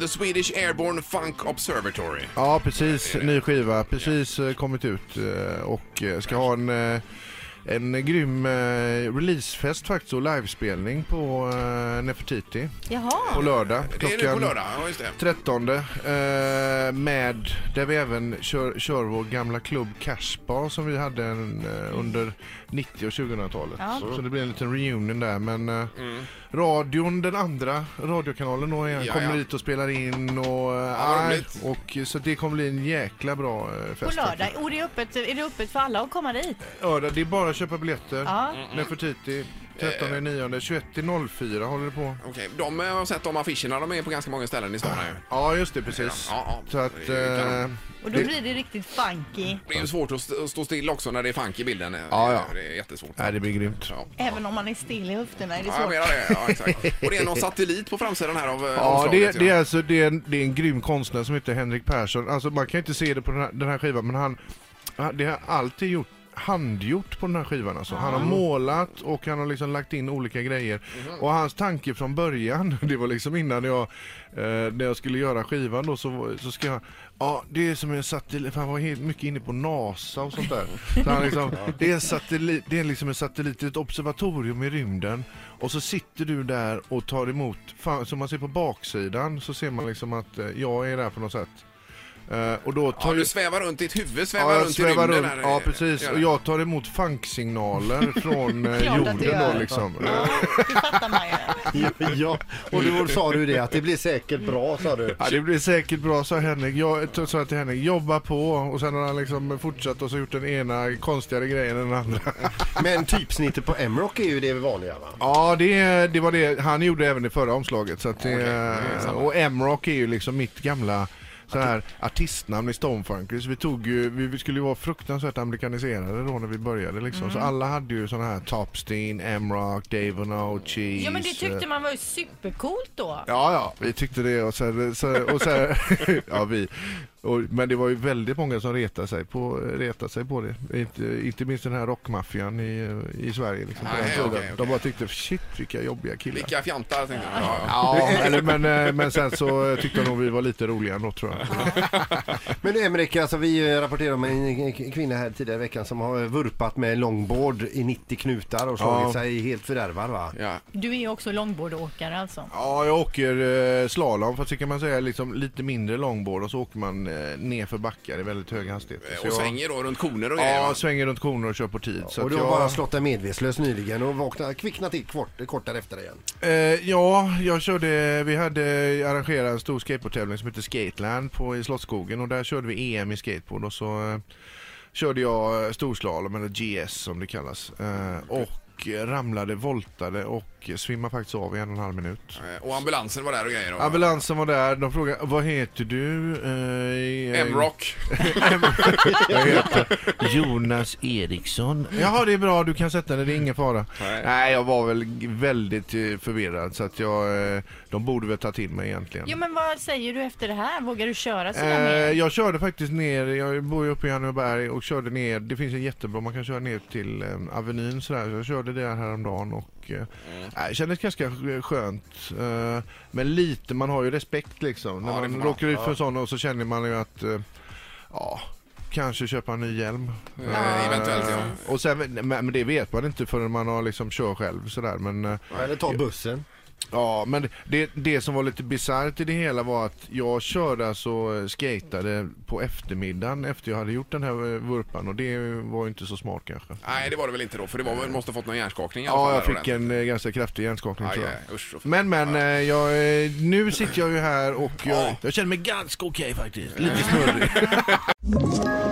The Swedish Airborne Funk Observatory. Ja, precis. Ny skiva. Precis eh, kommit ut eh, och eh, ska ha en, eh, en grym eh, releasefest faktiskt och livespelning på eh, Nefertiti Jaha. på lördag. Det är nu på lördag, ja just det. 13 eh, med där vi även kör, kör vår gamla klubb Cashbar som vi hade en, eh, under 90 och 2000-talet. Ja. Så det blir en liten reunion där men eh, Mm. radion, den andra radiokanalen då igen, Ja, kommer ja. dit och spelar in och, eh, Ja, och så det kommer bli en jäkla bra eh, fest. På lördag. Och det är, öppet, är det öppet för alla att komma dit? Lördag, det är bara att köpa biljetter. Ja. Nefertiti, 13 9 21 9 håller det på. Okej, de eh, har sett de affischerna, de är på ganska många ställen i stan här ju. Ja just det, precis. Ja, ja. Så att... Det. Eh, Och då blir det riktigt funky. Det är ju svårt att st- stå still också när det är funk i bilden. Ja, ja. Det är jättesvårt. nej, det blir grymt. Ja. Även om man är still i höfterna är det Ja, jag svårt. menar det. Ja, exakt. Och det är någon satellit på framsidan här av eh, Ja, det, omslaget, det, är alltså, det, är en, det är en grym konstnär som heter Henrik Persson. Alltså, man kan inte se det på den här, den här skivan, men han, han- det har alltid gjort handgjort på den här skivan alltså. Han har målat och han har liksom lagt in olika grejer. Och hans tanke från början, det var liksom innan jag, eh, när jag skulle göra skivan då så, så ska jag, ja det är som en satellit, för han var helt mycket inne på NASA och sånt där. Så han liksom, det, är en satellit, det är liksom en satellit, ett observatorium i rymden. Och så sitter du där och tar emot, fan, som man ser på baksidan så ser man liksom att eh, jag är där på något sätt. Eh, och då tar Ja, ju- du svävar runt, ditt huvud svävar Ja, jag runt svävar i rymden. runt. Här. Ja, precis. Gör Och det. jag tar emot funksignaler från eh, Klart att du jorden gör. då liksom. Ja, det fattar man ju. Ja, och då sa du det att det blir säkert bra sa du. Ja, det blir säkert bra, sa Henrik. Jag sa till Henrik, jobba på. Och sen har han liksom fortsatt och så gjort den ena konstigare grejen än den andra. Men typsnittet på M-Rock är ju det vanliga va? Ja, det, det var det han gjorde även i förra omslaget. Så att det, Okej, det och M-Rock är ju liksom mitt gamla så här artistnamn i Stonefunkers. Vi tog ju, vi skulle ju vara fruktansvärt amerikaniserade då när vi började liksom. Så alla hade ju sådana här Topsteen, M-Rock, Dave Cheese. Ja men det eh, tyckte man var ju supercoolt då. Ja, ja, vi tyckte det och så, så, och så ja vi. Och, men det var ju väldigt många som retade sig på, retade sig på det. Inte, inte minst den här rockmaffian i, i Sverige. Liksom, på Nej, den tiden. okej, okej. De bara tyckte shit vilka jobbiga killar. Vilka fjantar tänkte jag. Ja, ja. Ja, eller, men, eh, men sen så tyckte jag nog vi var lite roliga ändå tror jag. Men Emrik, alltså vi rapporterade om en kvinna här tidigare i veckan som har vurpat med longboard i 90 knutar och slagit Ja. sig helt fördärvad va? Ja. Du är ju också longboardåkare alltså. Ja, jag åker eh, slalom fast det kan man säga liksom lite mindre longboard och så åker man eh, ner för backar i väldigt hög hastighet. Så Och jag- svänger då runt koner och grejer. Ja, va? svänger runt koner och kör på tid. Så och att du har jag... bara slått dig medvetslös nyligen och vaknat, kvicknat till kort, kort därefter igen. Eh, ja, jag körde, vi hade arrangerat en stor skateboardtävling som heter Skateland på, i Slottsskogen och där körde vi EM i skateboard och så eh, körde jag eh, storslalom eller GS som det kallas eh, och ramlade, voltade och svimmade faktiskt av i en och en halv minut. Eh, Och ambulansen var där och grejer. och- Ambulansen var där, de frågade vad heter du? Eh, M-Rock. Jag heter Jonas Eriksson. Jaha, det är bra. Du kan sätta dig. Det är ingen fara. Nej. Nej, jag var väl väldigt eh, förvirrad så att jag, eh, de borde väl ta till mig egentligen. Ja men vad säger du efter det här? Vågar du köra sådär Eh, mer? jag körde faktiskt ner, jag bor ju uppe i Anneberg och körde ner, det finns en jättebra, man kan köra ner till eh, Avenyn sådär. Så jag körde där häromdagen och eh, Mm. nej, det kändes ganska skönt. Eh, men lite, man har ju respekt liksom. Ja, När det man råkar ut för Ja. sån och så känner man ju att eh, ja, kanske köpa en ny hjälm. Eh, Eventuellt ja. Och sen, men men det vet man inte förrän man har liksom kör själv sådär. Men, eh, Eller ta bussen. Ja, men det, det som var lite bisarrt i det hela var att jag körde alltså eh, skatade på eftermiddagen efter jag hade gjort den här eh, vurpan och det var ju inte så smart kanske. Nej, det var det väl inte då, för det var, måste ha fått någon hjärnskakning i alla Ja, fall jag fick en eh, ganska kraftig hjärnskakning Aj, tror jag. aj, usch, usch. Men men, eh, jag, eh, nu sitter jag ju här och jag, Ja. jag känner mig ganska okej faktiskt. Lite snurrig.